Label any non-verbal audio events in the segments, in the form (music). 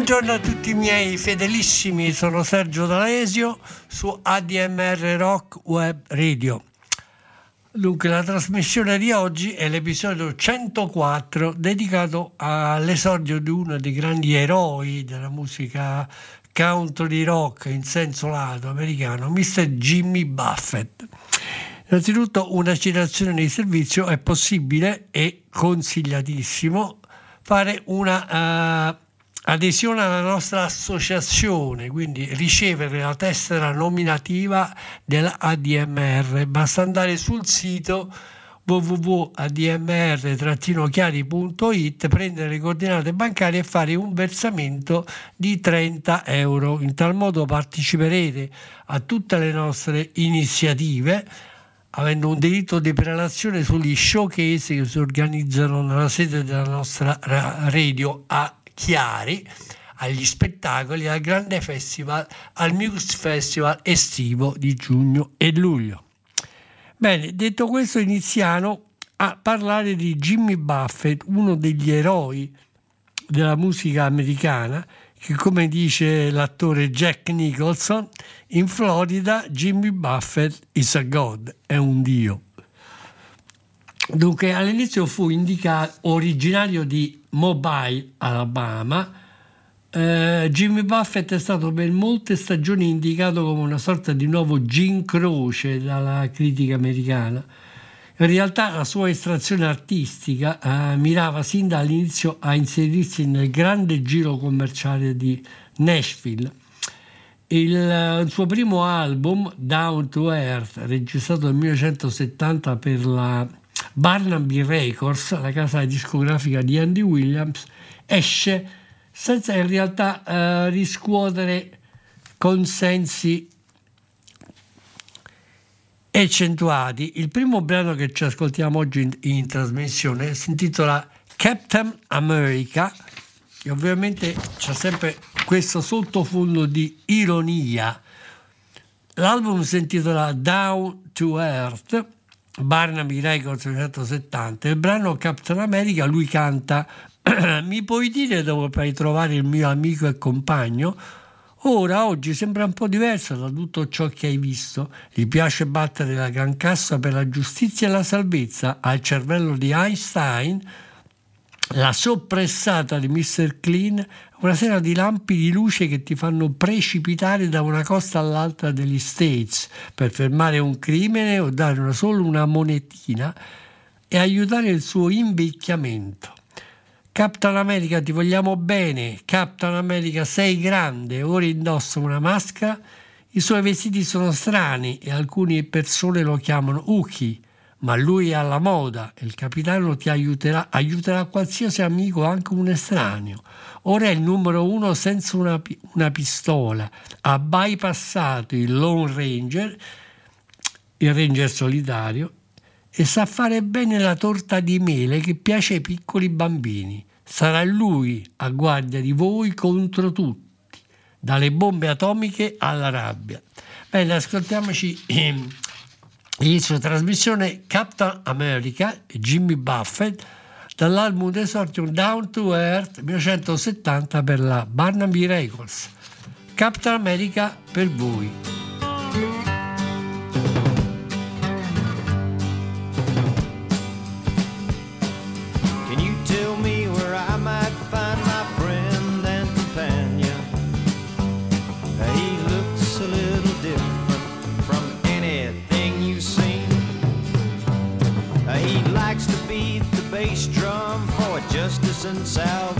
Buongiorno a tutti i miei fedelissimi, sono Sergio D'Alesio su ADMR Rock Web Radio. Dunque, la trasmissione di oggi è l'episodio 104 dedicato all'esordio di uno dei grandi eroi della musica country rock in senso lato americano, Mr. Jimmy Buffett. Innanzitutto una citazione di servizio è possibile e consigliatissimo fare una eh, adesione alla nostra associazione, quindi ricevere la tessera nominativa dell'ADMR. Basta andare sul sito www.admr-chiari.it, prendere le coordinate bancarie e fare un versamento di 30 euro. In tal modo parteciperete a tutte le nostre iniziative avendo un diritto di prelazione sugli showcase che si organizzano nella sede della nostra ra- radio a Chiari, agli spettacoli, al grande festival, al Muse Festival estivo di giugno e luglio. Bene, detto questo iniziamo a parlare di Jimmy Buffett, uno degli eroi della musica americana, che come dice l'attore Jack Nicholson, in Florida Jimmy Buffett is a god, è un dio. Dunque all'inizio fu indicato originario di Mobile, Alabama. Eh, Jimmy Buffett è stato per molte stagioni indicato come una sorta di nuovo Jim Croce dalla critica americana. In realtà la sua estrazione artistica eh, mirava sin dall'inizio a inserirsi nel grande giro commerciale di Nashville. Il, il suo primo album, Down to Earth, registrato nel 1970 per la Barnaby Records, la casa discografica di Andy Williams, esce senza in realtà eh, riscuotere consensi accentuati. Il primo brano che ci ascoltiamo oggi in, in trasmissione si intitola Captain America e ovviamente c'è sempre questo sottofondo di ironia. L'album si intitola Down to Earth, Barnaby Records 1970. Il brano Captain America lui canta (clears throat) Mi puoi dire dove puoi trovare il mio amico e compagno? Ora, oggi sembra un po' diverso da tutto ciò che hai visto. Gli piace battere la gran cassa per la giustizia e la salvezza. Ha il cervello di Einstein, la soppressata di Mr. Clean, una serie di lampi di luce che ti fanno precipitare da una costa all'altra degli States per fermare un crimine o dare una, solo una monetina e aiutare il suo invecchiamento. Captain America ti vogliamo bene, Captain America sei grande, ora indossa una maschera, i suoi vestiti sono strani e alcune persone lo chiamano Uki, ma lui è alla moda e il capitano ti aiuterà, aiuterà qualsiasi amico, anche un estraneo. Ora è il numero uno senza una, una pistola, ha bypassato il Lone Ranger, il Ranger solitario, e sa fare bene la torta di mele che piace ai piccoli bambini. Sarà lui a guardia di voi contro tutti, dalle bombe atomiche alla rabbia. Bene, ascoltiamoci ehm, inizio trasmissione Captain America, Jimmy Buffett, dall'album d'esordio Down to Earth 1970 per la Barnaby Records. Captain America per voi. And salvation.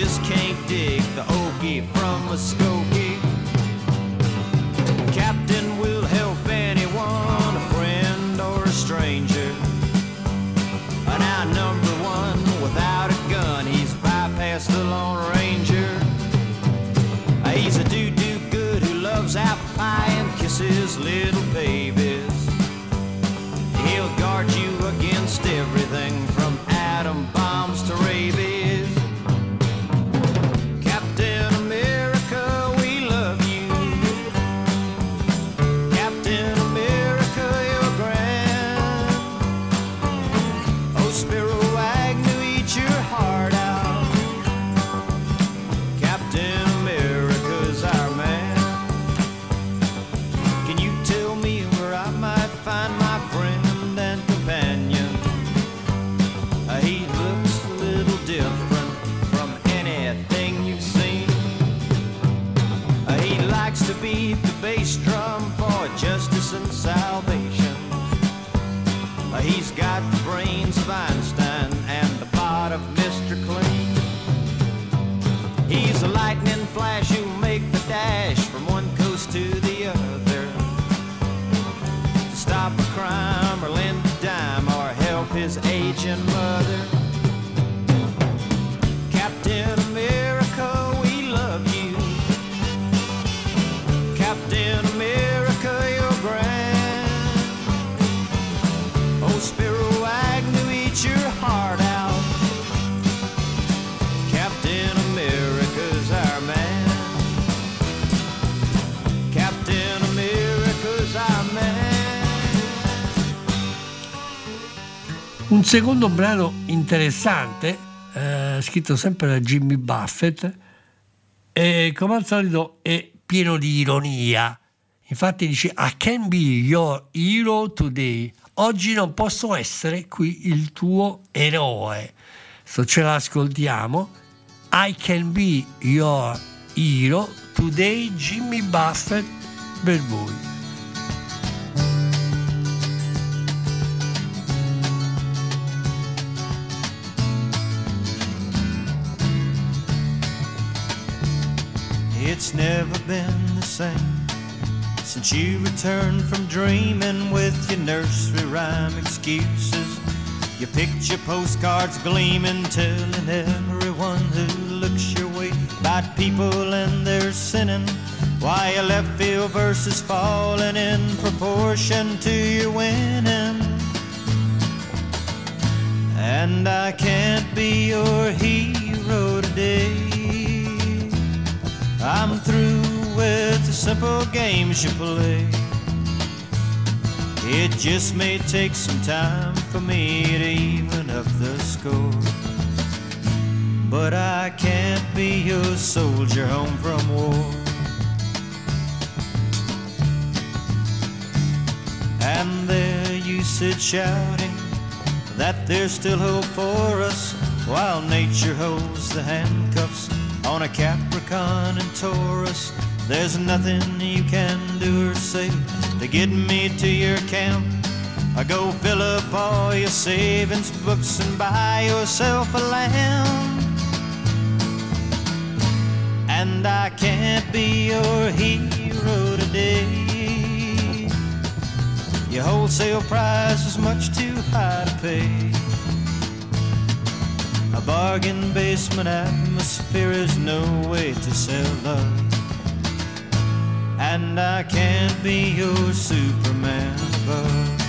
Just can't dig the ogie from a skokie. Un secondo brano interessante, eh, scritto sempre da Jimmy Buffett, e come al solito è pieno di ironia. Infatti dice I can be your hero today. Oggi non posso essere qui il tuo eroe. So ce l'ascoltiamo. I can be your hero today Jimmy Buffett per voi. It's never been the same since you returned from dreaming with your nursery rhyme excuses. Your picture postcards gleaming, telling everyone who looks your way about people and their sinning. Why your left field verses falling in proportion to your winning. And I can't be your hero today. I'm through with the simple games you play. It just may take some time for me to even up the score. But I can't be your soldier home from war. And there you sit shouting that there's still hope for us while nature holds the handcuffs on a Capricorn and Taurus. There's nothing you can do or say to get me to your camp. I go fill up all your savings books and buy yourself a lamb. And I can't be your hero today. Your wholesale price is much too high to pay. A bargain basement atmosphere is no way to sell love. And I can't be your Superman above.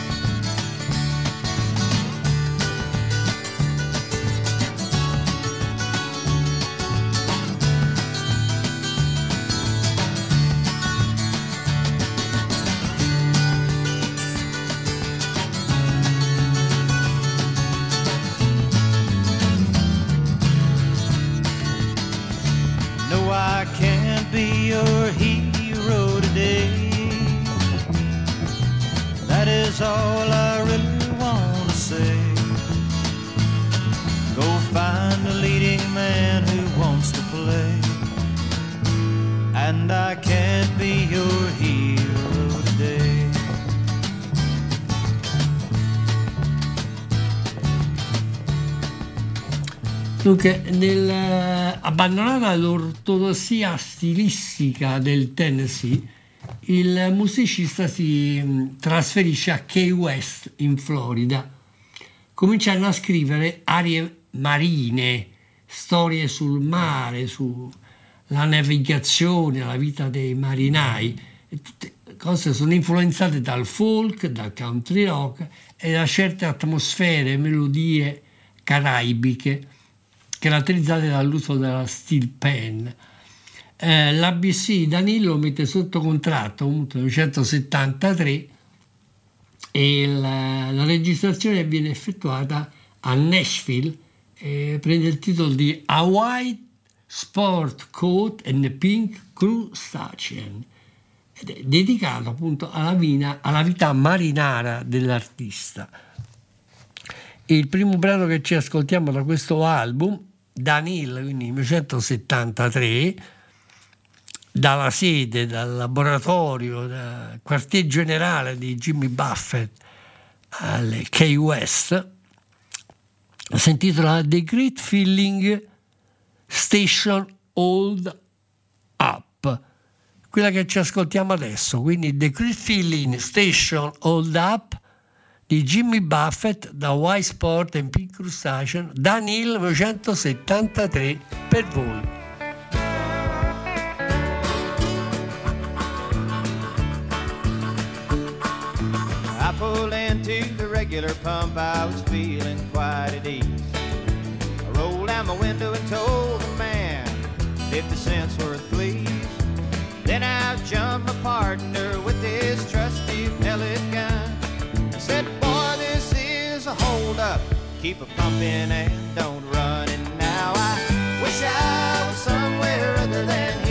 Abbandonata l'ortodossia stilistica del Tennessee, il musicista si mh, trasferisce a Key West in Florida, cominciando a scrivere arie marine, storie sul mare, sulla navigazione, la vita dei marinai. Tutte cose sono influenzate dal folk, dal country rock e da certe atmosfere, melodie caraibiche caratterizzate dall'uso della steel pen. Eh, L'ABC Danilo mette sotto contratto nel 1973 e la, la registrazione viene effettuata a Nashville e prende il titolo di A White Sport Coat and Pink Crustacean ed è dedicato appunto alla, vina, alla vita marinara dell'artista. Il primo brano che ci ascoltiamo da questo album, Danil, quindi 1973, dalla sede, dal laboratorio, dal quartier generale di Jimmy Buffett alle Key West, si intitola The Great Feeling Station Hold Up, quella che ci ascoltiamo adesso, quindi The Great Feeling Station Hold Up di Jimmy Buffett da Y Sport and Pink Crustacean da 1973 per voi. I pulled into the regular pump, I was feeling quite at ease. I rolled down my window and told the man 50 cents worth, please. Then out jumped my partner with said, Boy, this is a hold up. Keep a pumping and don't run. And now I wish I was somewhere other than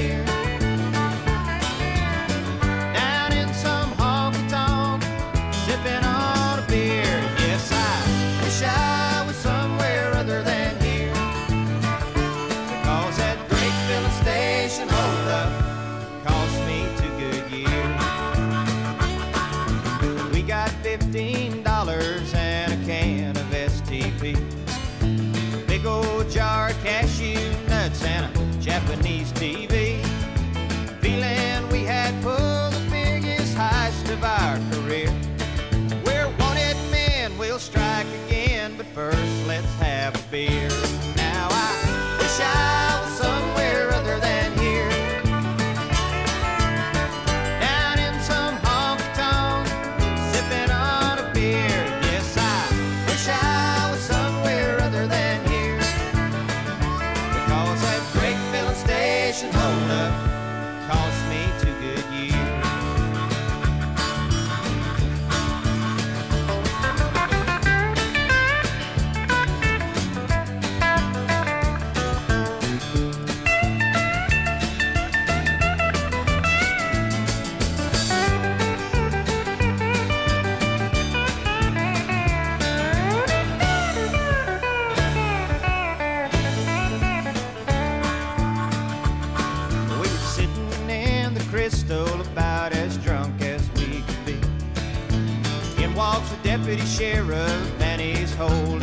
deputy sheriff and he's holding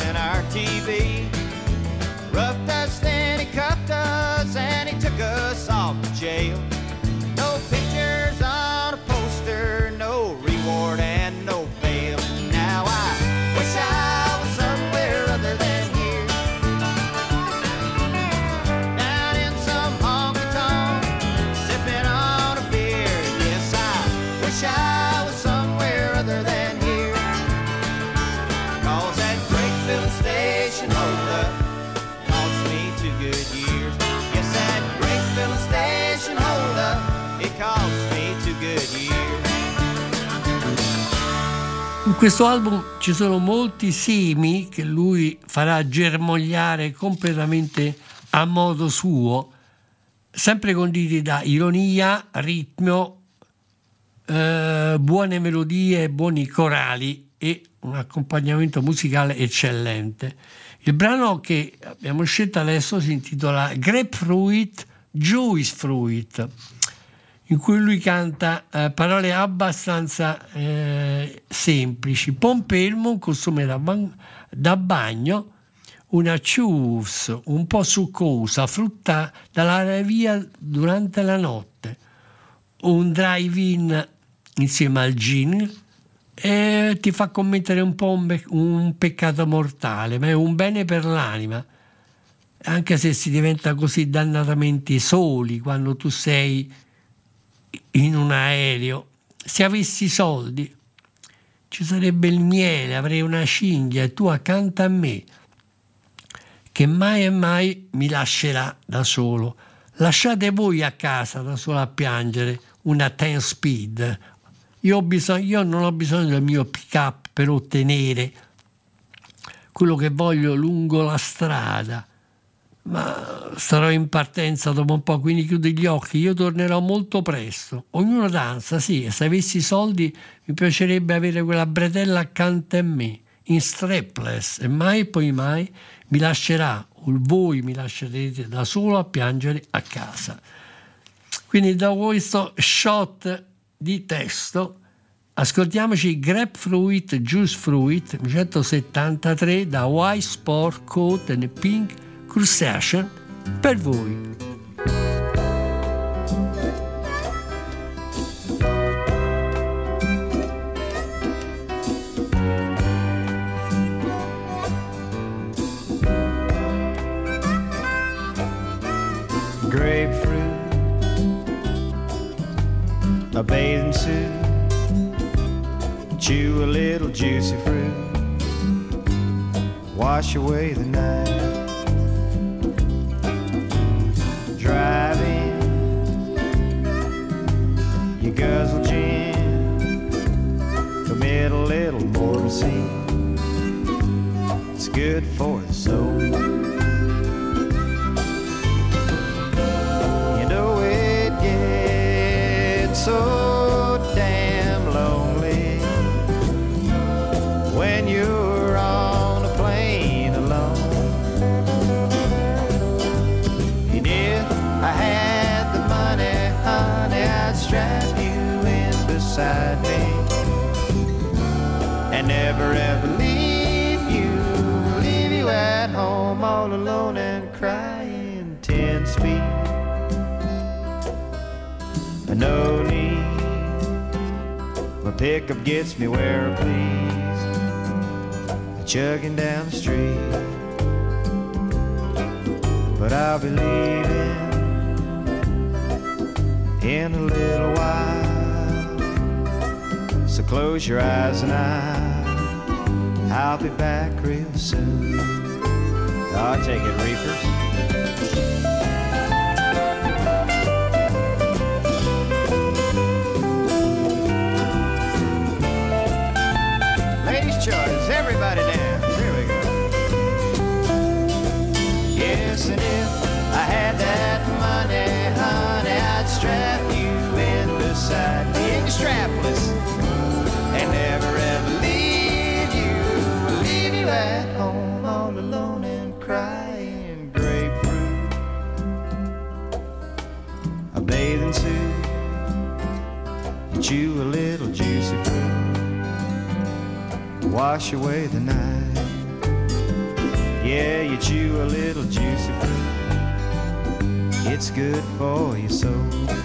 questo album ci sono molti semi che lui farà germogliare completamente a modo suo, sempre conditi da ironia, ritmo, eh, buone melodie, buoni corali e un accompagnamento musicale eccellente. Il brano che abbiamo scelto adesso si intitola Grapefruit, Juice Fruit in cui lui canta eh, parole abbastanza eh, semplici. Pompelmo, da, ban- da bagno, una chius un po' succosa, frutta dalla via durante la notte, un drive-in insieme al gin e ti fa commettere un po' un, be- un peccato mortale, ma è un bene per l'anima, anche se si diventa così dannatamente soli quando tu sei in un aereo. Se avessi soldi ci sarebbe il miele, avrei una cinghia e tu accanto a me, che mai e mai mi lascerà da solo. Lasciate voi a casa da solo a piangere una 10 speed. Io, ho bisogno, io non ho bisogno del mio pick up per ottenere quello che voglio lungo la strada ma sarò in partenza dopo un po', quindi chiudi gli occhi, io tornerò molto presto. Ognuno danza, sì, e se avessi soldi mi piacerebbe avere quella bretella accanto a me, in strapless, e mai e poi mai mi lascerà, o voi mi lascerete da solo a piangere a casa. Quindi da questo shot di testo ascoltiamoci Grapefruit Juice Fruit 173 da White Sport Coat and Pink Cruciation per voi. grapefruit, a bathing suit, chew a little juicy fruit, wash away the night. Driving, you guzzle gin, commit a little more sin. It's good for the soul. You know it gets so crying ten speed. No need, my pickup gets me where I please, chugging down the street. But I'll be leaving in a little while. So close your eyes and I, I'll be back real soon. I'll take it, Reapers. you a little juicy fruit wash away the night. Yeah, you chew a little juicy fruit. It's good for your soul.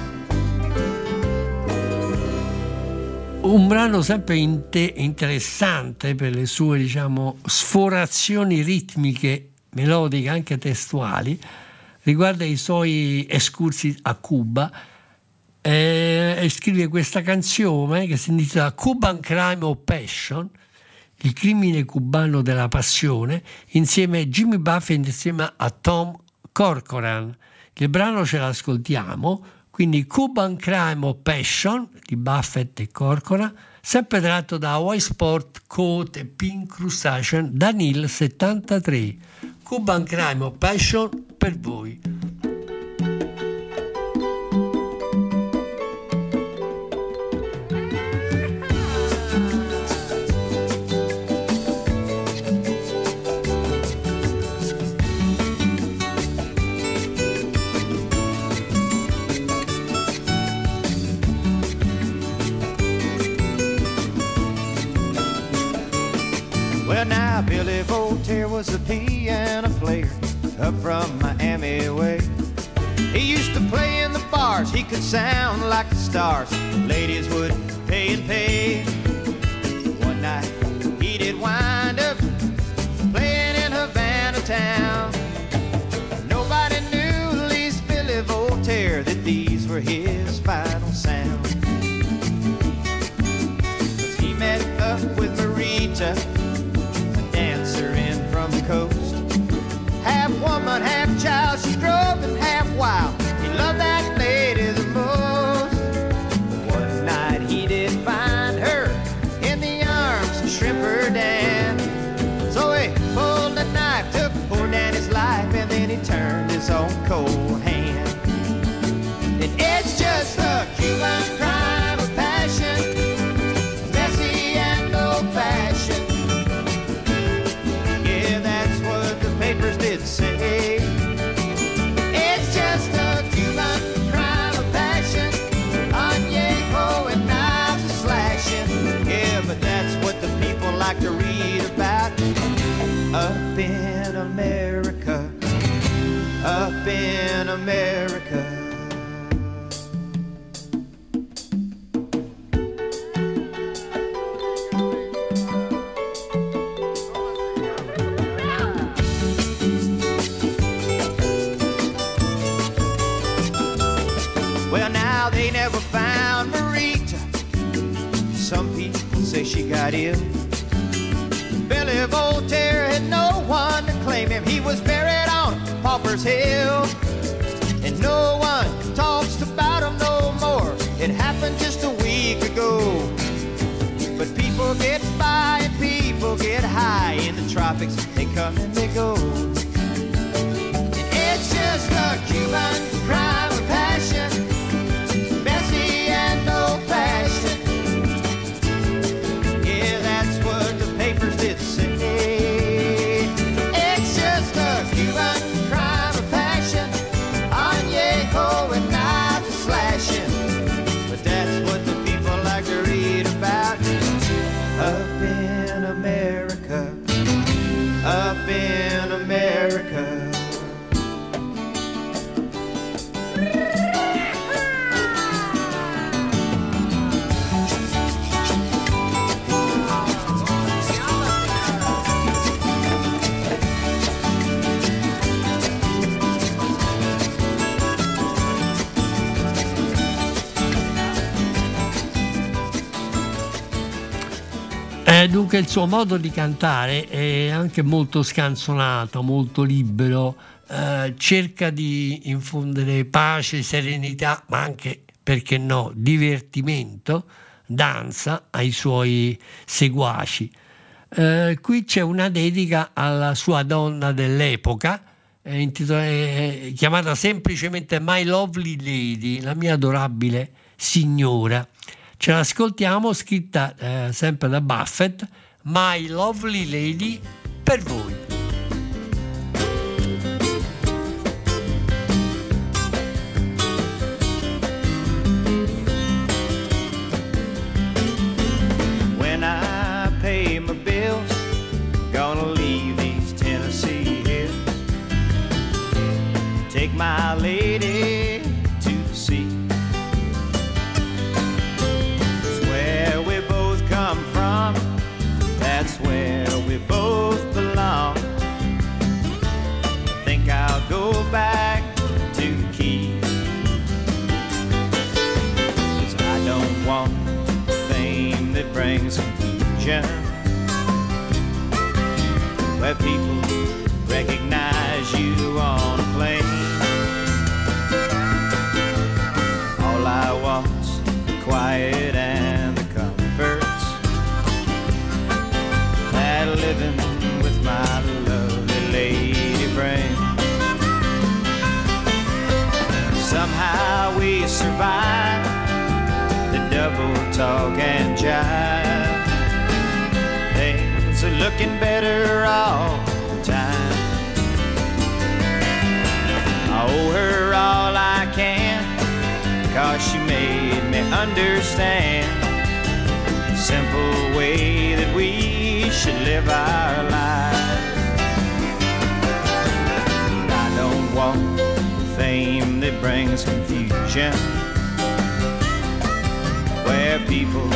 un brano sempre interessante per le sue diciamo, sforazioni ritmiche, melodiche, anche testuali, riguarda i suoi escursi a Cuba eh, e scrive questa canzone che si intitola Cuban Crime of Passion, il crimine cubano della passione, insieme a Jimmy Buffett insieme a Tom Corcoran. Il brano ce l'ascoltiamo, quindi Cuban Crime of Passion di Buffett e Corcoran, sempre tratto da Hawaii Sport Coat e Pink Crustacean da Neil 73. Cuban Crime of Passion per voi. Billy Voltaire was a piano player up from Miami way. He used to play in the bars, he could sound like the stars. Ladies would pay and pay. One night he did wind up playing in Havana town. Nobody knew, least Billy Voltaire, that these were his one half child. Ill. Billy Voltaire had no one to claim him. He was buried on Pauper's Hill. And no one talks about him no more. It happened just a week ago. But people get by and people get high in the tropics. They come and they go. And It's just a Cuban crime il suo modo di cantare è anche molto scanzonato, molto libero, eh, cerca di infondere pace, serenità, ma anche, perché no, divertimento, danza ai suoi seguaci. Eh, qui c'è una dedica alla sua donna dell'epoca, eh, intitola- eh, chiamata semplicemente My Lovely Lady, la mia adorabile signora. Ce l'ascoltiamo, scritta eh, sempre da Buffett, My Lovely Lady per voi. When I pay my bills, gonna leave these Tennessee hills. Take my leave. Where people recognize you on a plane. All I want's the quiet and the comforts. That living with my lovely lady brain. Somehow we survive the double talk and jive. Looking better all the time. I owe her all I can, cause she made me understand the simple way that we should live our lives. I don't want fame that brings confusion, where people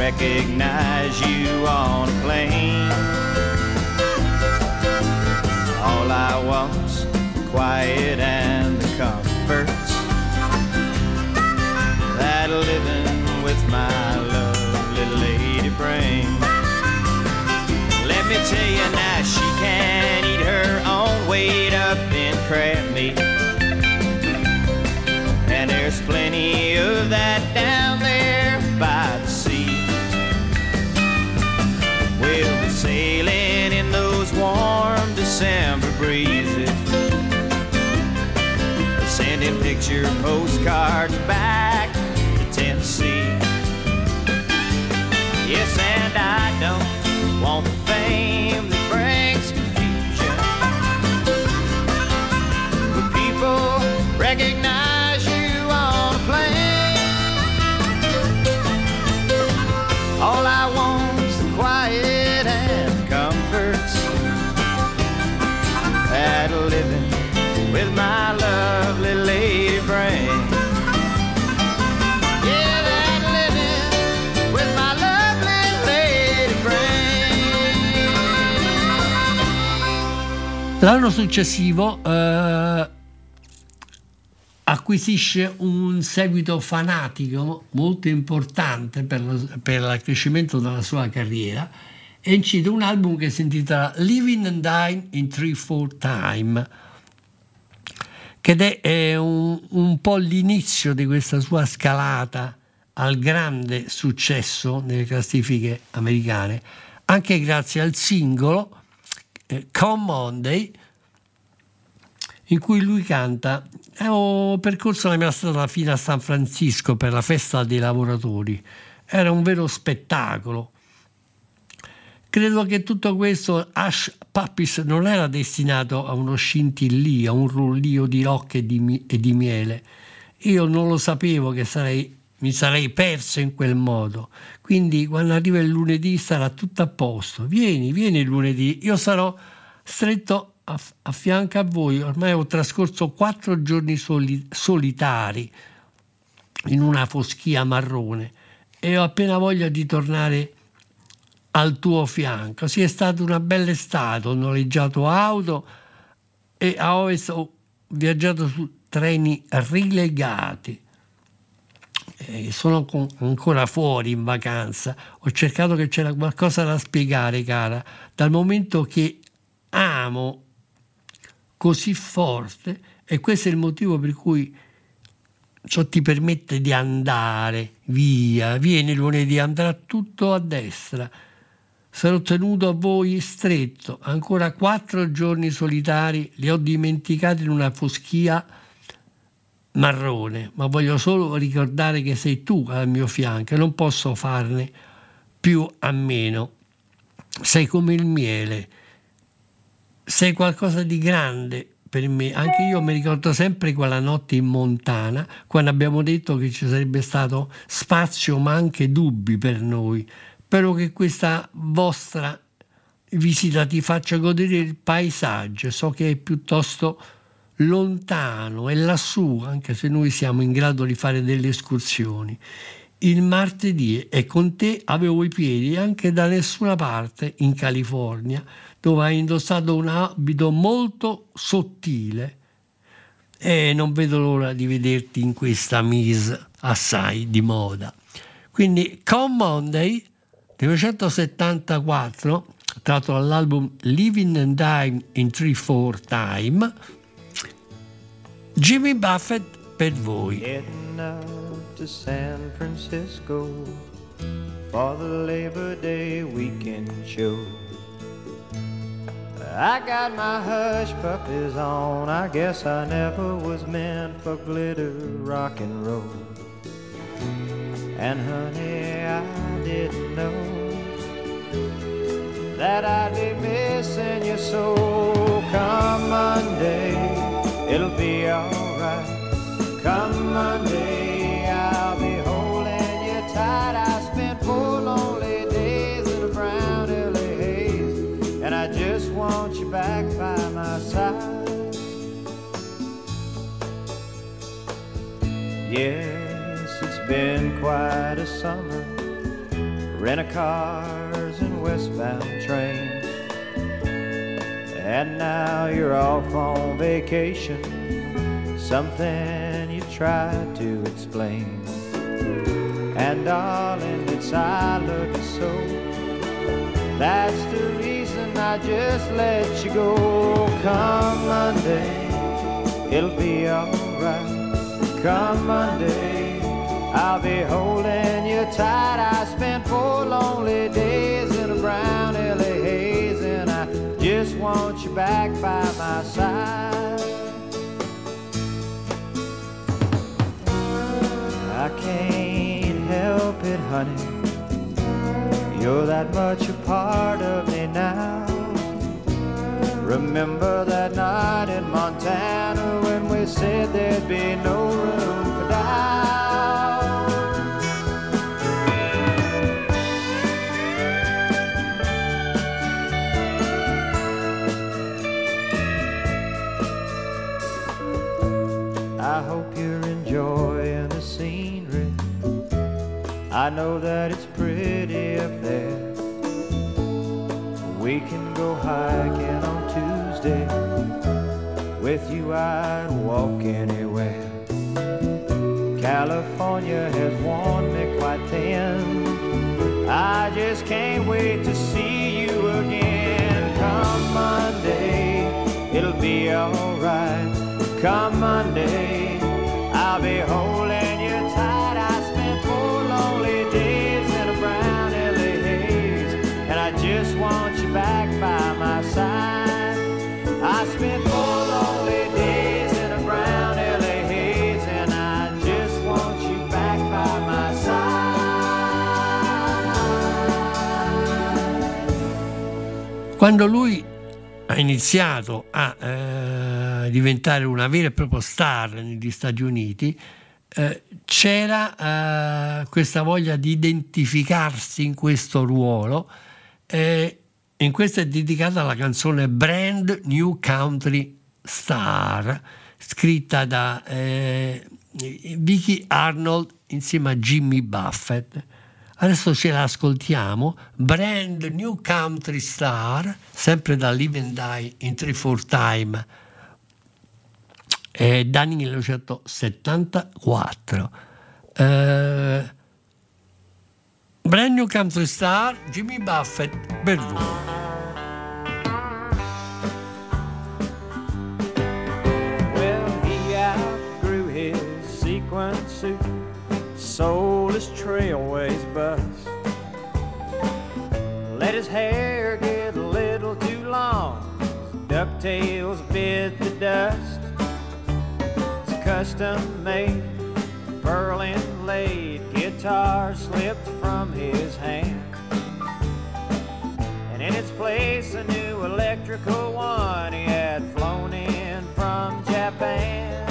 recognize you on a plane. All I want's quiet and the comforts that living with my lovely lady brings. Let me tell you now, she can eat her own weight up in crab meat. And there's plenty of that down there by the December breezes. Sending picture postcards back L'anno successivo eh, acquisisce un seguito fanatico molto importante per, lo- per il crescimento della sua carriera e incide un album che si intitola Living and Dying in Three Four Time ed è, è un, un po' l'inizio di questa sua scalata al grande successo nelle classifiche americane, anche grazie al singolo eh, Come Monday, in cui lui canta "Eh, ho percorso la mia strada fino a San Francisco per la festa dei lavoratori. Era un vero spettacolo. Credo che tutto questo Ash Puppies non era destinato a uno scintillio, a un rullio di rocche e di miele. Io non lo sapevo che sarei, mi sarei perso in quel modo. Quindi quando arriva il lunedì sarà tutto a posto. Vieni, vieni il lunedì, io sarò stretto a, a fianco a voi. Ormai ho trascorso quattro giorni soli- solitari in una foschia marrone e ho appena voglia di tornare al tuo fianco. Sì, è stata una bella estate, ho noleggiato auto e a ovest ho viaggiato su treni rilegati. Eh, sono con- ancora fuori in vacanza. Ho cercato che c'era qualcosa da spiegare, cara, dal momento che amo così forte e questo è il motivo per cui ciò ti permette di andare via. Vieni lunedì, andrà tutto a destra. Sarò tenuto a voi stretto. Ancora quattro giorni solitari li ho dimenticati in una foschia marrone, ma voglio solo ricordare che sei tu al mio fianco e non posso farne più a meno. Sei come il miele, sei qualcosa di grande per me. Anche io mi ricordo sempre quella notte in Montana, quando abbiamo detto che ci sarebbe stato spazio ma anche dubbi per noi. Spero che questa vostra visita ti faccia godere il paesaggio. So che è piuttosto lontano e lassù, anche se noi siamo in grado di fare delle escursioni. Il martedì e con te avevo i piedi anche da nessuna parte in California, dove hai indossato un abito molto sottile e non vedo l'ora di vederti in questa mise assai di moda. Quindi Come Monday 1974, tratto dall'album Living and Dying in 3-4 Time, Jimmy Buffett per voi. Heading out to San Francisco for the Labor Day weekend show. I got my hush puppies on. I guess I never was meant for glitter rock and roll. And honey, I didn't know that I'd be missing you so. Come Monday, it'll be alright. Come Monday, I'll be holding you tight. I spent four lonely days in a brown LA haze, and I just want you back by my side. Yes, it's been quite a summer. Rent a cars and westbound trains. And now you're off on vacation. Something you tried to explain. And darling, it's I love you so. That's the reason I just let you go. Come Monday, it'll be alright. Come Monday, I'll be holding you tight. I spent four lonely days want you back by my side. I can't help it, honey. You're that much a part of me now. Remember that night in Montana when we said there'd be no room for doubt. I know that it's pretty up there. We can go hiking on Tuesday. With you, I'd walk anywhere. California has worn me quite thin. I just can't wait to see you again. Come Monday, it'll be alright. Come Monday, I'll be holding Quando lui ha iniziato a eh, diventare una vera e propria star negli Stati Uniti, eh, c'era eh, questa voglia di identificarsi in questo ruolo. e in questo è dedicata la canzone Brand New Country Star, scritta da eh, Vicky Arnold insieme a Jimmy Buffett. Adesso ce la ascoltiamo, Brand New Country Star, sempre da Live and Die in 3-4 Time, è da 1974. Eh, Brand New Country Star, Jimmy Buffett, per voi. Suit, sold his trailways bus, let his hair get a little too long, his ducktails bit the dust. It's custom made, pearl inlaid guitar slipped from his hand. And in its place, a new electrical one he had flown in from Japan.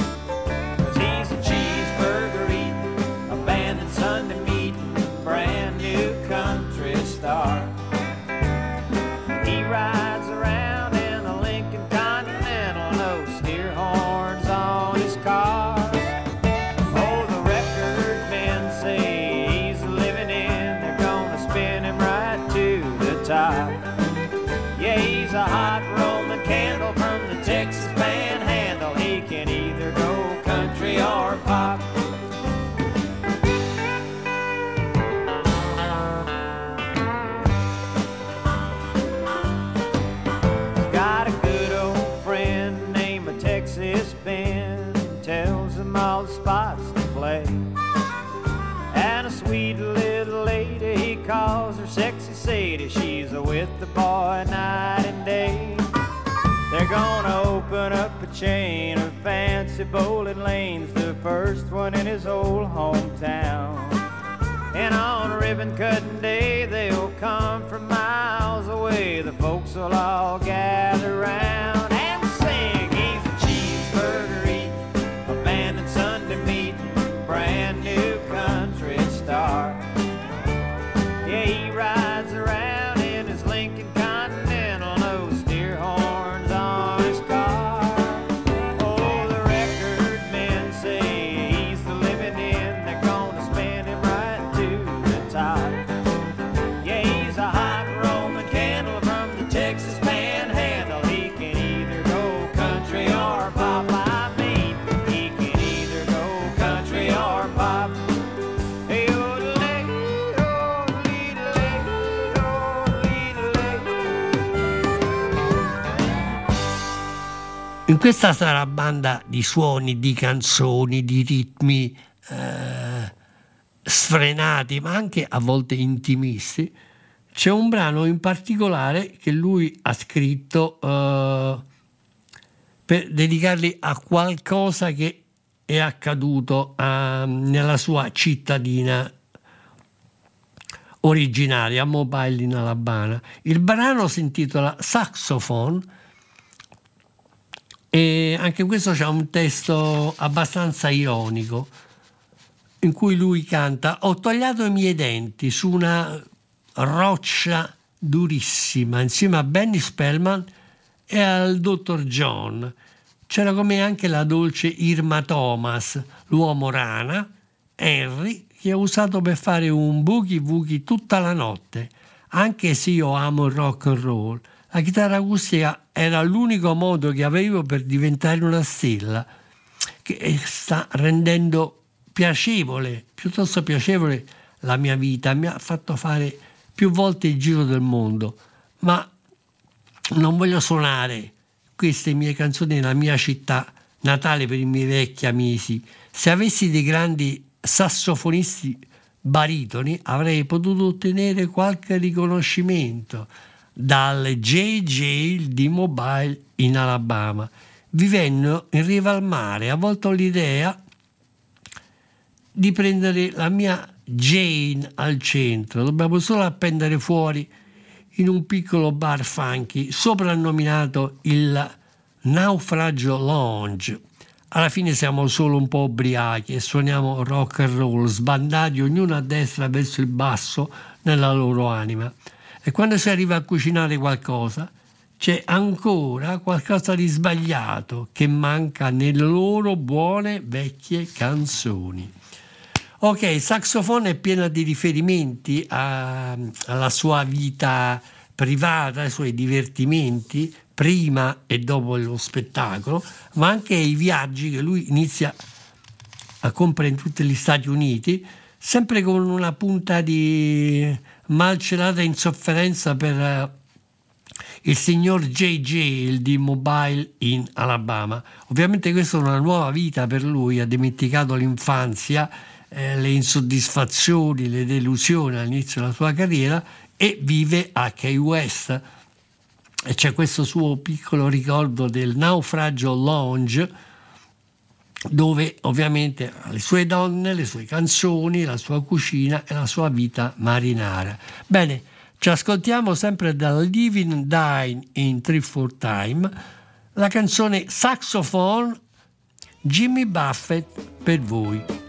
Open up a chain of fancy bowling lanes, the first one in his old hometown. And on ribbon cutting day, they'll come from miles away. The folks will all gather round questa sarabanda di suoni, di canzoni, di ritmi eh, sfrenati, ma anche a volte intimisti, c'è un brano in particolare che lui ha scritto eh, per dedicarli a qualcosa che è accaduto eh, nella sua cittadina originaria, Mobile in Alabama. Il brano si intitola Saxophone e anche questo c'è un testo abbastanza ironico in cui lui canta Ho tagliato i miei denti su una roccia durissima insieme a Benny Spellman e al dottor John. C'era con me anche la dolce Irma Thomas, l'uomo rana, Henry, che ho usato per fare un boogie woogie tutta la notte, anche se io amo il rock and roll. La chitarra acustica era l'unico modo che avevo per diventare una stella, che sta rendendo piacevole, piuttosto piacevole la mia vita, mi ha fatto fare più volte il giro del mondo, ma non voglio suonare queste mie canzoni nella mia città natale per i miei vecchi amici. Se avessi dei grandi sassofonisti baritoni avrei potuto ottenere qualche riconoscimento dal JJ di Mobile in Alabama. Vivendo in riva al mare, a volte ho l'idea di prendere la mia Jane al centro. Dobbiamo solo appendere fuori in un piccolo bar funky soprannominato il Naufragio Lounge. Alla fine siamo solo un po' ubriachi e suoniamo rock and roll, sbandati ognuno a destra verso il basso nella loro anima. E quando si arriva a cucinare qualcosa, c'è ancora qualcosa di sbagliato che manca nelle loro buone vecchie canzoni. Ok, il saxofone è pieno di riferimenti a- alla sua vita privata, ai suoi divertimenti prima e dopo lo spettacolo, ma anche ai viaggi che lui inizia a compiere in tutti gli Stati Uniti, sempre con una punta di malcelata insofferenza per eh, il signor JJ, il di Mobile in Alabama. Ovviamente questa è una nuova vita per lui, ha dimenticato l'infanzia, eh, le insoddisfazioni, le delusioni all'inizio della sua carriera e vive a Key West. E c'è questo suo piccolo ricordo del naufragio lounge, dove ovviamente ha le sue donne, le sue canzoni, la sua cucina e la sua vita marinara. Bene, ci ascoltiamo sempre dal Living Dine in Three Four Time la canzone Saxophone Jimmy Buffett per voi.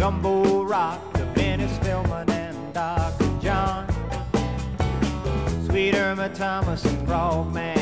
Gumbo Rock, the Benny Spillman and Dr. John. Sweet Irma Thomas and Frogman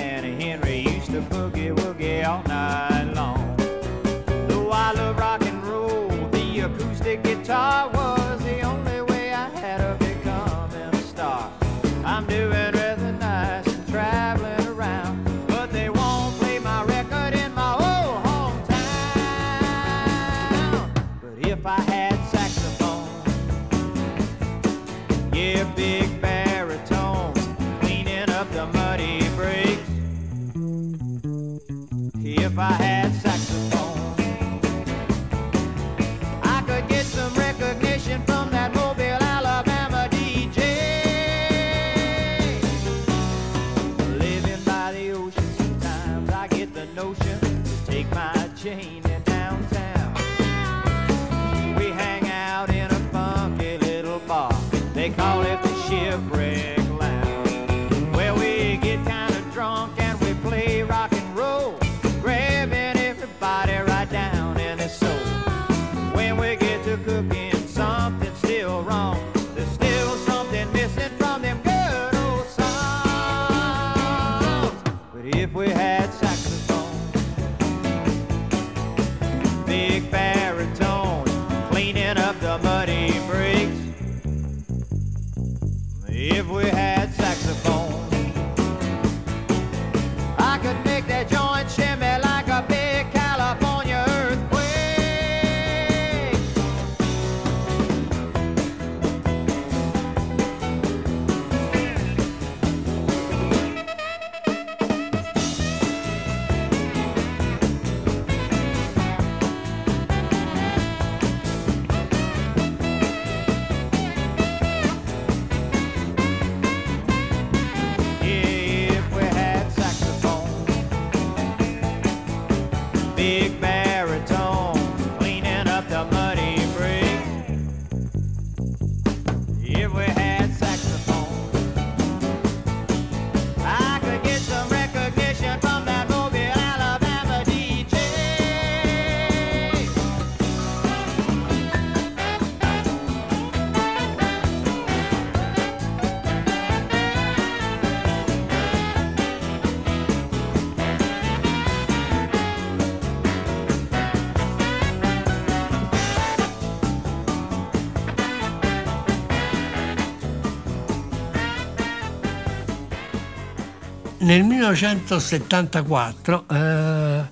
Nel 1974 eh,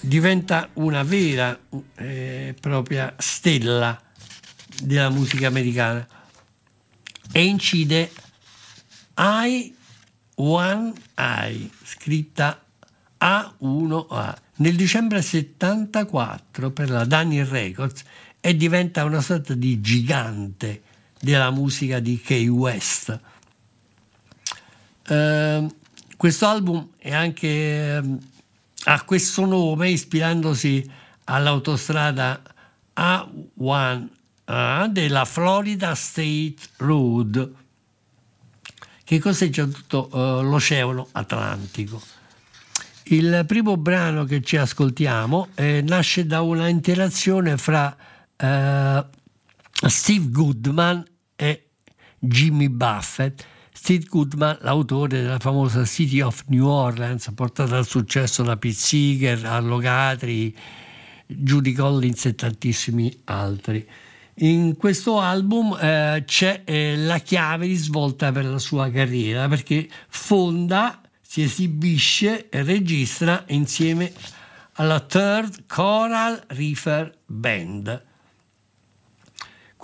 diventa una vera e propria stella della musica americana e incide I One I, scritta A1A, nel dicembre 74 per la Daniel Records e diventa una sorta di gigante della musica di Kay West. Eh, questo album anche, ehm, ha questo nome ispirandosi all'autostrada A1A della Florida State Road che costeggia tutto eh, l'Oceano Atlantico. Il primo brano che ci ascoltiamo eh, nasce da una interazione fra eh, Steve Goodman e Jimmy Buffett. Steve Goodman, l'autore della famosa City of New Orleans, portata al successo da Pete Seeger, Arlo Guthrie, Judy Collins e tantissimi altri. In questo album eh, c'è eh, la chiave di svolta per la sua carriera perché fonda, si esibisce e registra insieme alla Third Choral Reefer Band.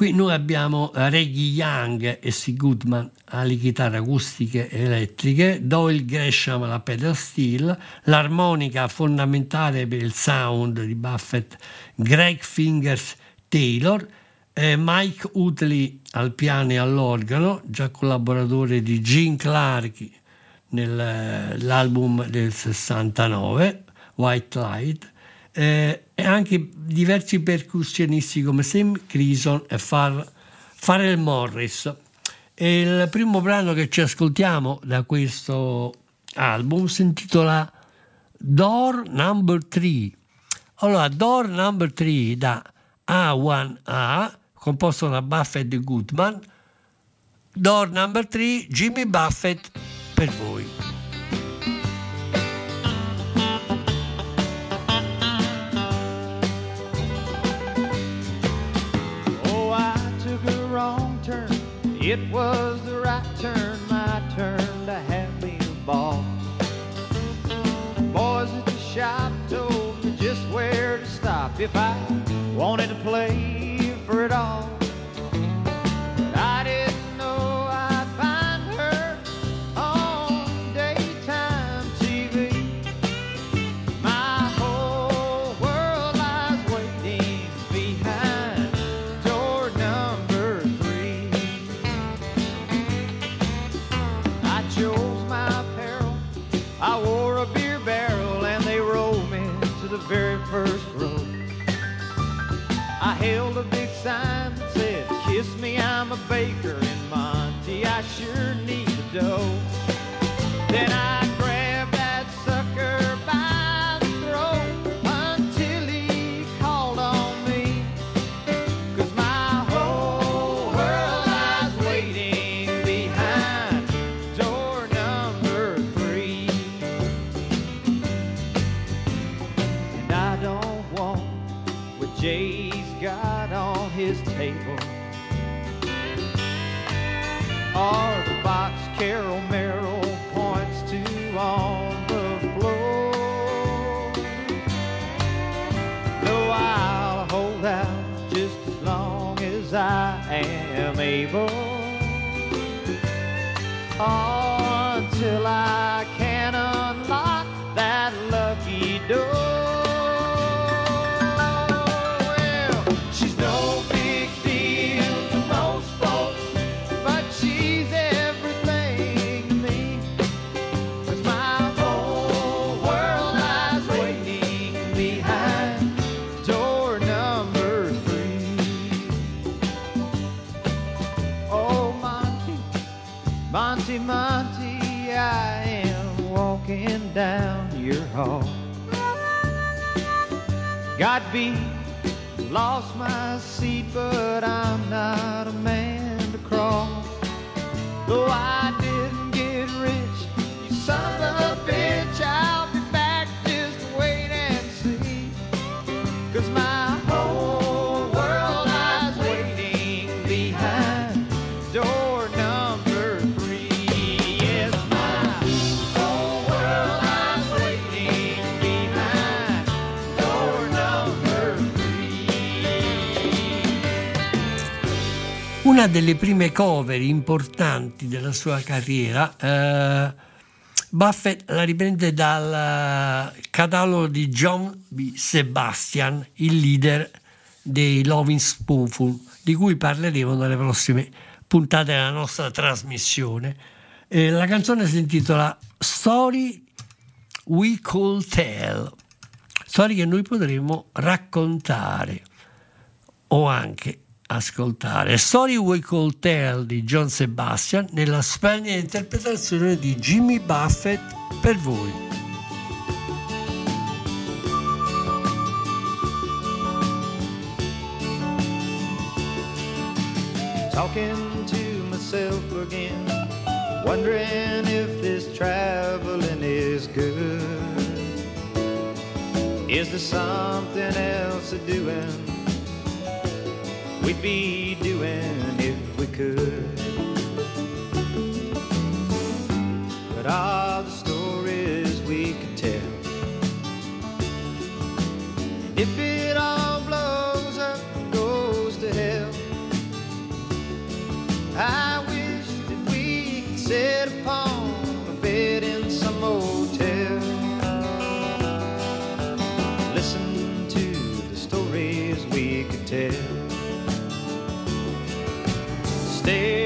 Qui noi abbiamo Reggie Young e Steve Goodman alle chitarre acustiche e elettriche, Doyle Gresham alla pedal steel, l'armonica fondamentale per il sound di Buffett, Greg Fingers Taylor, eh, Mike Utley al piano e all'organo, già collaboratore di Gene Clark nell'album del 69, White Light, eh, e anche diversi percussionisti come Sam Crison e Pharrell Morris. E il primo brano che ci ascoltiamo da questo album si intitola Door Number 3. Allora, Door Number 3 da A1A, composto da Buffett e Goodman. Door Number 3, Jimmy Buffett per voi. It was Oh. Monty, Monty, I am walking down your hall. Got beat, lost my seat, but I'm not a man to crawl. Though I una delle prime cover importanti della sua carriera, eh, Buffett la riprende dal eh, catalogo di John B. Sebastian, il leader dei Loving Spoonful, di cui parleremo nelle prossime puntate della nostra trasmissione. Eh, la canzone si intitola Story We Call Tell, storie che noi potremo raccontare o anche ascoltare Story We Call Tell di John Sebastian nella splendida interpretazione di Jimmy Buffett per voi. Talking to myself again, wondering if this traveling is good. Is there something else to doing? we'd be doing if we could. But all the stories we could tell, and if it all say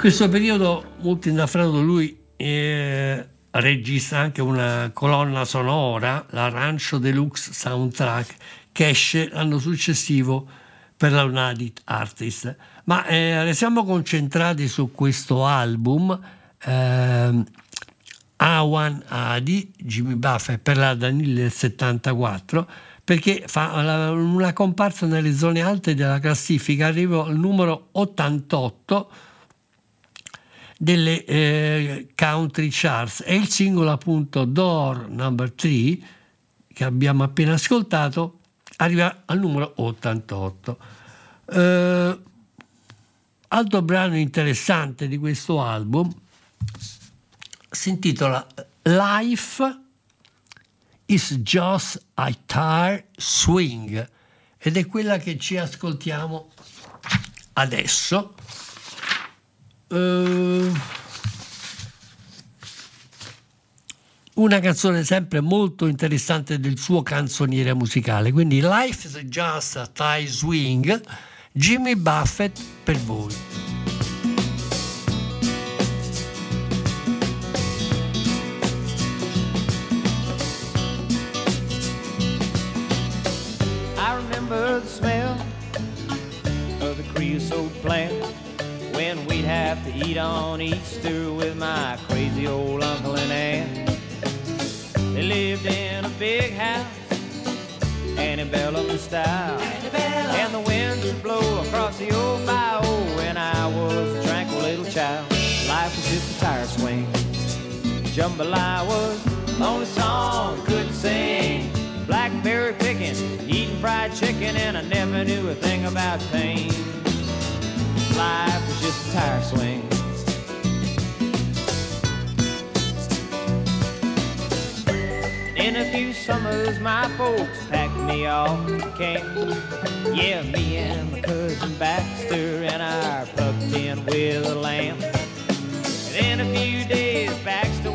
questo periodo molto innaffrato lui eh, registra anche una colonna sonora, l'Arancio Deluxe Soundtrack, che esce l'anno successivo per la Unadit Artist. Ma eh, restiamo concentrati su questo album. Eh, A1 Adi, Jimmy Buffett per la Danil del 74 perché fa una comparsa nelle zone alte della classifica, arriva al numero 88 delle eh, country charts. E il singolo appunto Door Number 3 che abbiamo appena ascoltato arriva al numero 88 Eh, altro brano interessante di questo album si intitola Life is just a tire swing ed è quella che ci ascoltiamo adesso una canzone sempre molto interessante del suo canzoniere musicale. Quindi Life is just a tie swing, Jimmy Buffett per voi. Smell of the creosote plant when we'd have to eat on Easter with my crazy old uncle and aunt. They lived in a big house, antebellum style, and the winds would blow across the old bayou when I was a tranquil little child. Life was just a tire swing. Jambalaya was the only song I couldn't sing. Blackberry picking, eating fried chicken, and I never knew a thing about pain. Life just a tire swing. In a few summers, my folks packed me off to camp. Yeah, me and my cousin Baxter and our pupped in with a lamp. And in a few days, Baxter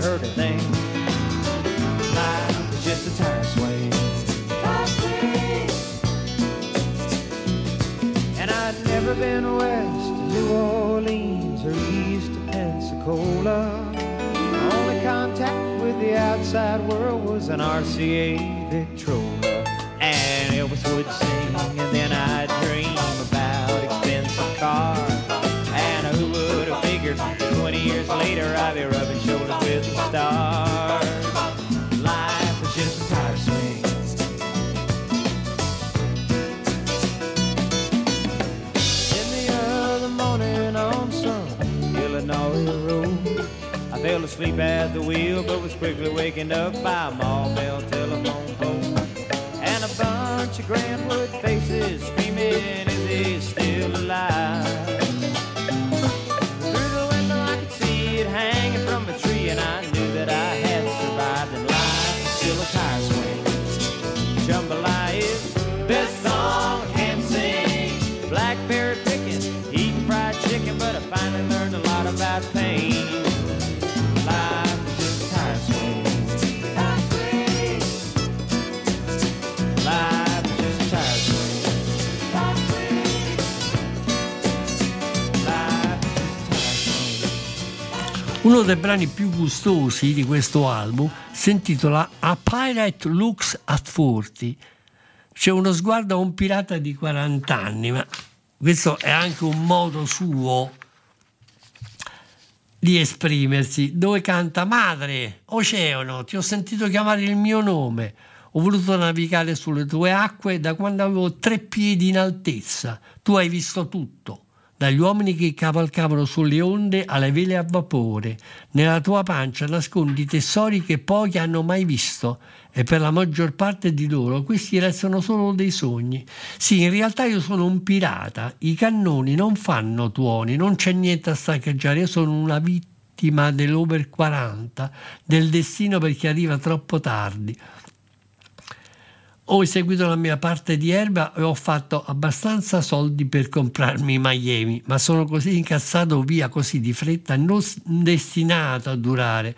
never hurt a thing. Life was just a tire swing. And I'd never been west to New Orleans or east to Pensacola. Only contact with the outside world was an RCA Victrola. And was would sing, and then I'd dream about expensive cars. And who would have figured 20 years later I'd be rubbing shoulders with the stars? Life was just a tire swing. In the other morning on some Illinois road, I fell asleep at the wheel, but was quickly wakened up by a mall bell telephone pole. And a bunch of Grantwood faces screaming, is he still alive? And I knew that I Uno dei brani più gustosi di questo album si intitola A Pirate Looks at 40. C'è uno sguardo a un pirata di 40 anni, ma questo è anche un modo suo di esprimersi, dove canta Madre, oceano, ti ho sentito chiamare il mio nome, ho voluto navigare sulle tue acque da quando avevo tre piedi in altezza, tu hai visto tutto, dagli uomini che cavalcavano sulle onde alle vele a vapore. Nella tua pancia nascondi tesori che pochi hanno mai visto e per la maggior parte di loro questi restano solo dei sogni. Sì, in realtà io sono un pirata, i cannoni non fanno tuoni, non c'è niente a saccheggiare, io sono una vittima dell'over 40, del destino per chi arriva troppo tardi ho eseguito la mia parte di erba e ho fatto abbastanza soldi per comprarmi Miami, ma sono così incazzato via così di fretta, non destinato a durare.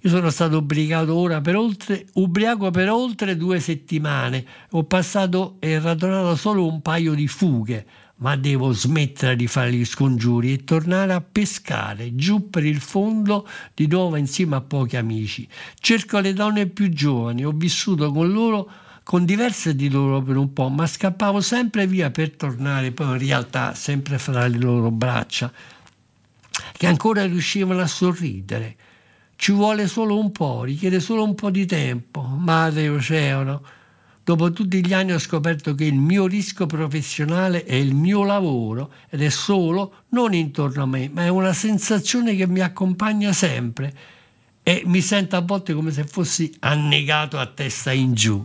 Io sono stato ubriacato ora per oltre, ubriaco per oltre due settimane, ho passato e radunato solo un paio di fughe, ma devo smettere di fare gli scongiuri e tornare a pescare giù per il fondo di nuovo insieme a pochi amici. Cerco le donne più giovani, ho vissuto con loro con diverse di loro per un po', ma scappavo sempre via per tornare poi in realtà sempre fra le loro braccia, che ancora riuscivano a sorridere. Ci vuole solo un po', richiede solo un po' di tempo, madre oceano. Dopo tutti gli anni ho scoperto che il mio rischio professionale è il mio lavoro ed è solo, non intorno a me, ma è una sensazione che mi accompagna sempre e mi sento a volte come se fossi annegato a testa in giù.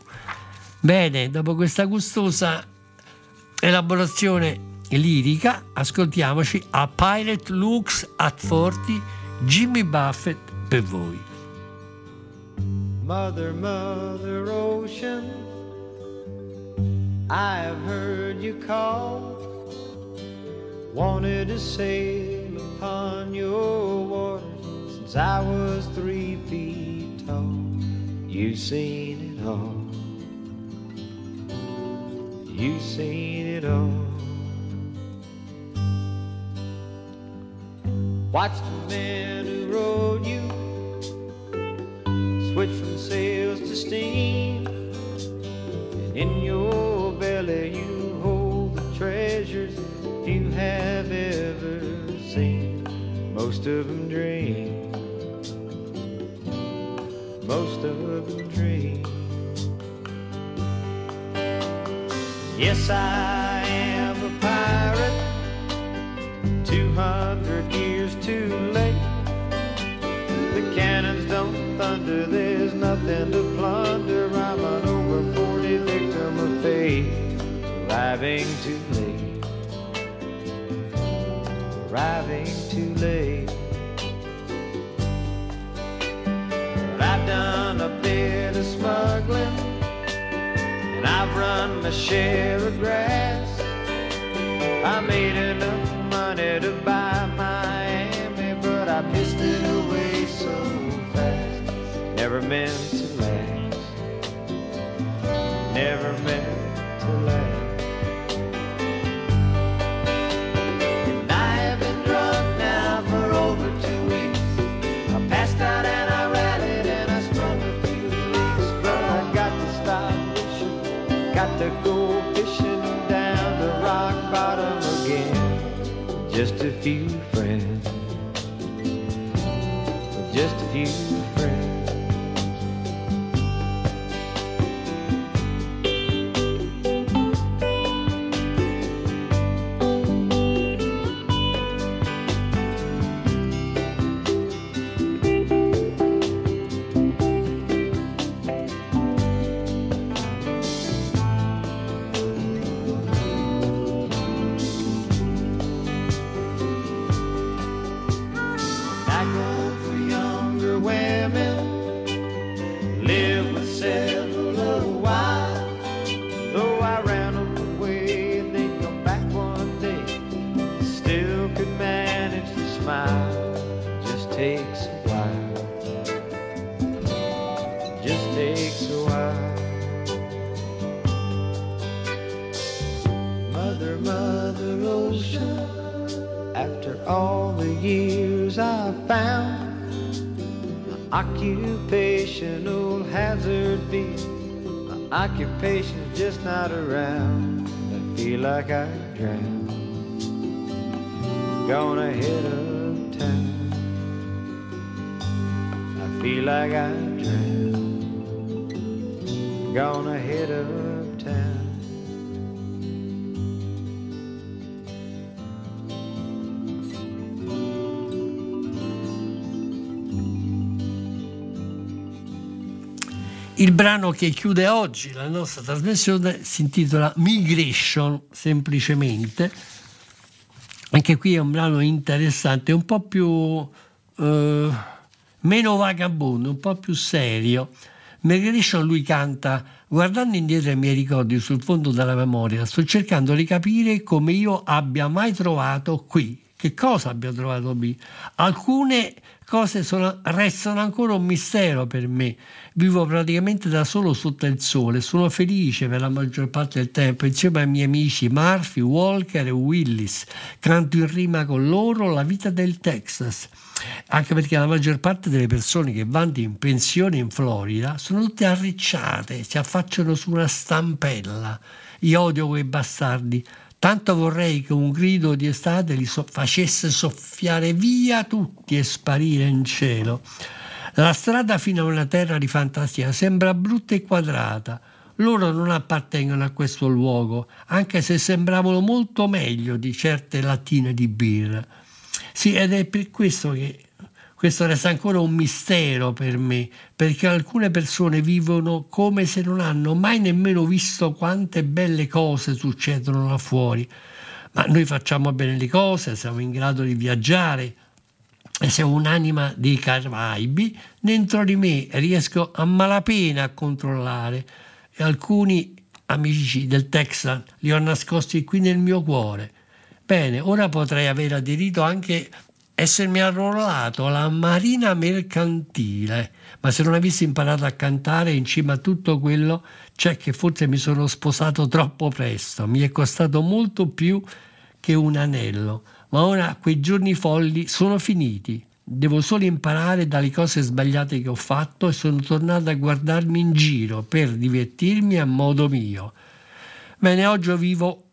Bene, dopo questa gustosa elaborazione lirica, ascoltiamoci A Pilot Looks at 40, Jimmy Buffett per voi. Mother, Mother Ocean, I have heard you call. Wanted to sail upon your waters since I was three feet tall. You've seen it all. You've seen it all. Watch the man who rode you switch from sails to steam, and in your belly you hold the treasures you have ever seen. Most of them dream. Most of them dream. Yes, I am a pirate, 200 years too late. The cannons don't thunder, there's nothing to plunder. I'm an over 40 victim of fate, arriving too late, arriving too late. I've done a bit of smuggling run my share of grass. I made enough money to buy Miami, but I pissed it away so fast. Never meant to few friends, just a few occupational hazard be. My occupation's just not around. I feel like I drown. Gonna head uptown. I feel like I drown. Gonna uptown. Il brano che chiude oggi la nostra trasmissione si intitola Migration, semplicemente. Anche qui è un brano interessante, un po' più eh, meno vagabondo, un po' più serio. Migration lui canta Guardando indietro ai miei ricordi sul fondo della memoria, sto cercando di capire come io abbia mai trovato qui. Che cosa abbia trovato qui? Alcune cose sono, restano ancora un mistero per me. Vivo praticamente da solo sotto il sole, sono felice per la maggior parte del tempo insieme ai miei amici Murphy, Walker e Willis. Canto in rima con loro la vita del Texas. Anche perché la maggior parte delle persone che vanno in pensione in Florida sono tutte arricciate, si affacciano su una stampella. Io odio quei bastardi. Tanto vorrei che un grido di estate li so- facesse soffiare via tutti e sparire in cielo. La strada fino a una terra di fantasia sembra brutta e quadrata. Loro non appartengono a questo luogo, anche se sembravano molto meglio di certe lattine di birra. Sì, ed è per questo che questo resta ancora un mistero per me, perché alcune persone vivono come se non hanno mai nemmeno visto quante belle cose succedono là fuori. Ma noi facciamo bene le cose, siamo in grado di viaggiare. E se un'anima dei Caraibi, dentro di me riesco a malapena a controllare. E alcuni amici del Texas li ho nascosti qui nel mio cuore. Bene, ora potrei aver aderito anche essermi arruolato alla marina mercantile, ma se non avessi imparato a cantare in cima a tutto quello, c'è che forse mi sono sposato troppo presto, mi è costato molto più che un anello, ma ora quei giorni folli sono finiti. Devo solo imparare dalle cose sbagliate che ho fatto e sono tornato a guardarmi in giro per divertirmi a modo mio. Bene, oggi vivo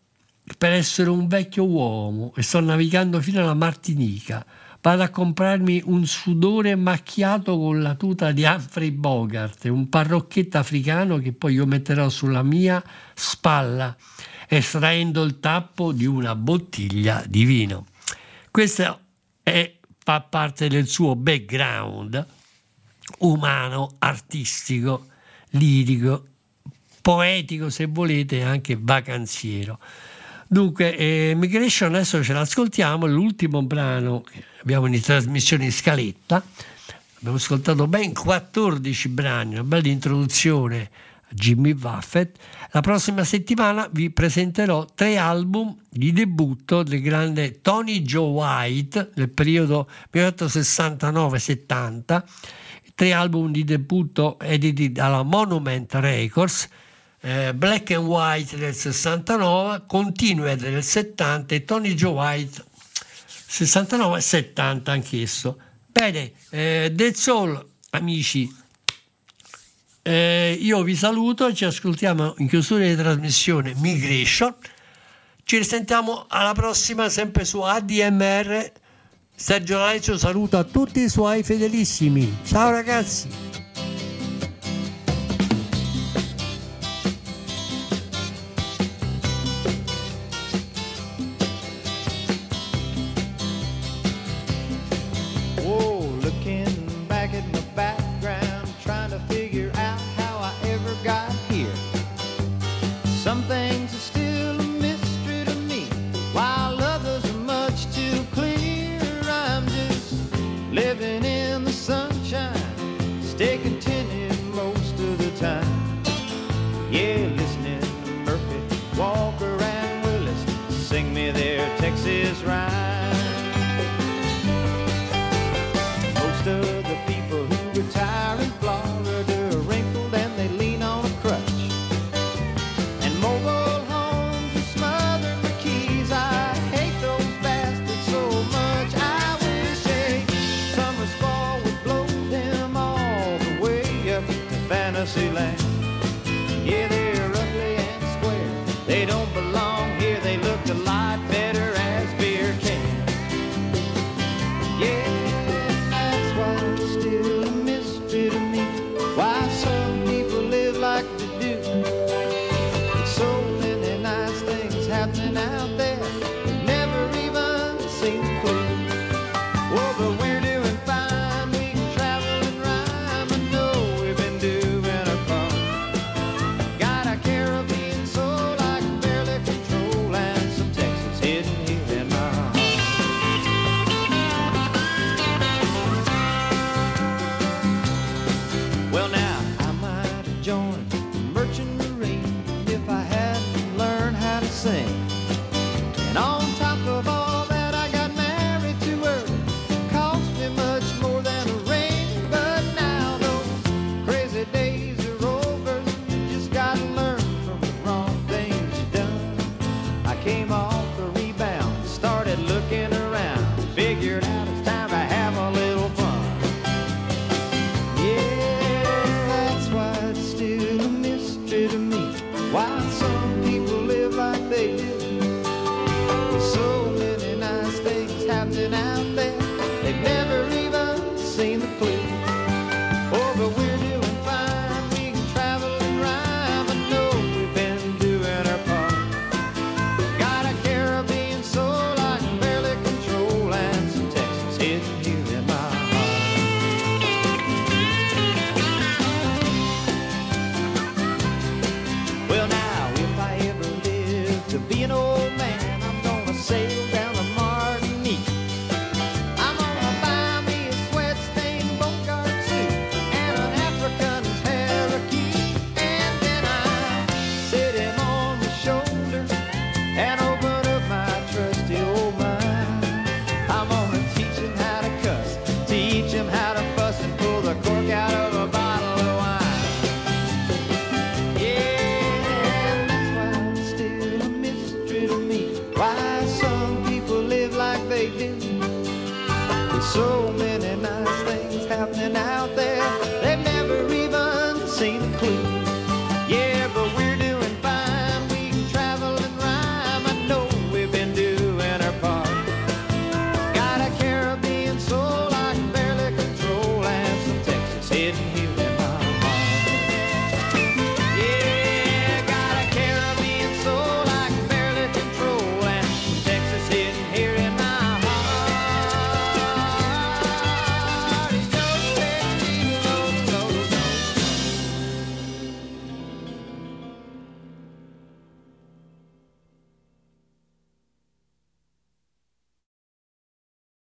per essere un vecchio uomo e sto navigando fino alla Martinica. Vado a comprarmi un sudore macchiato con la tuta di Humphrey Bogart, un parrocchetto africano che poi io metterò sulla mia spalla, estraendo il tappo di una bottiglia di vino. Questo è, fa parte del suo background umano, artistico, lirico, poetico se volete, anche vacanziero. Dunque, eh, Migration adesso ce l'ascoltiamo, l'ultimo brano che abbiamo in trasmissione in scaletta. Abbiamo ascoltato ben 14 brani, una bella introduzione a Jimmy Buffett. La prossima settimana vi presenterò tre album di debutto del grande Tony Joe White nel periodo 1969-70, tre album di debutto editi dalla Monument Records eh, Black and White del 69, Continued del 70 e Tony Joe White 69 e 70 anch'esso. Bene, eh, that's all amici. Eh, io vi saluto, ci ascoltiamo in chiusura di trasmissione Migration. Ci risentiamo alla prossima sempre su ADMR. Sergio Laicio saluta tutti i suoi fedelissimi. Ciao ragazzi!